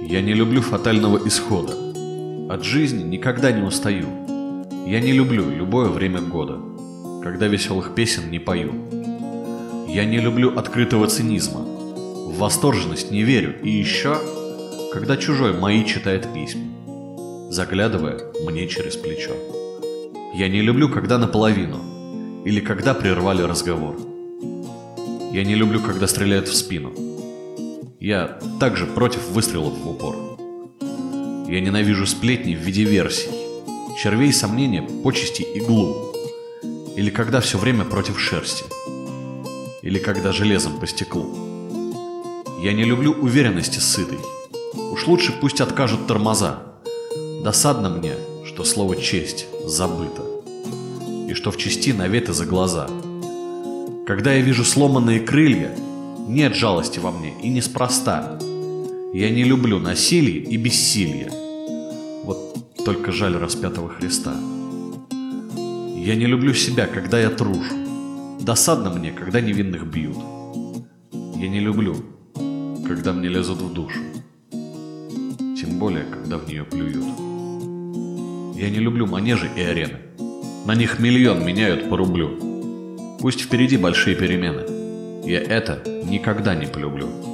Я не люблю фатального исхода. От жизни никогда не устаю. Я не люблю любое время года, когда веселых песен не пою. Я не люблю открытого цинизма. В восторженность не верю. И еще, когда чужой мои читает письма, заглядывая мне через плечо. Я не люблю, когда наполовину, или когда прервали разговор. Я не люблю, когда стреляют в спину. Я также против выстрелов в упор. Я ненавижу сплетни в виде версий, червей сомнения, почести иглу. Или когда все время против шерсти. Или когда железом по стеклу. Я не люблю уверенности сытой. Уж лучше пусть откажут тормоза. Досадно мне, что слово «честь» забыто. И что в чести наветы за глаза. Когда я вижу сломанные крылья, нет жалости во мне и неспроста. Я не люблю насилие и бессилие. Вот только жаль распятого Христа. Я не люблю себя, когда я трушу. Досадно мне, когда невинных бьют. Я не люблю, когда мне лезут в душу. Тем более, когда в нее плюют. Я не люблю манежи и арены. На них миллион меняют по рублю. Пусть впереди большие перемены. Я это никогда не полюблю.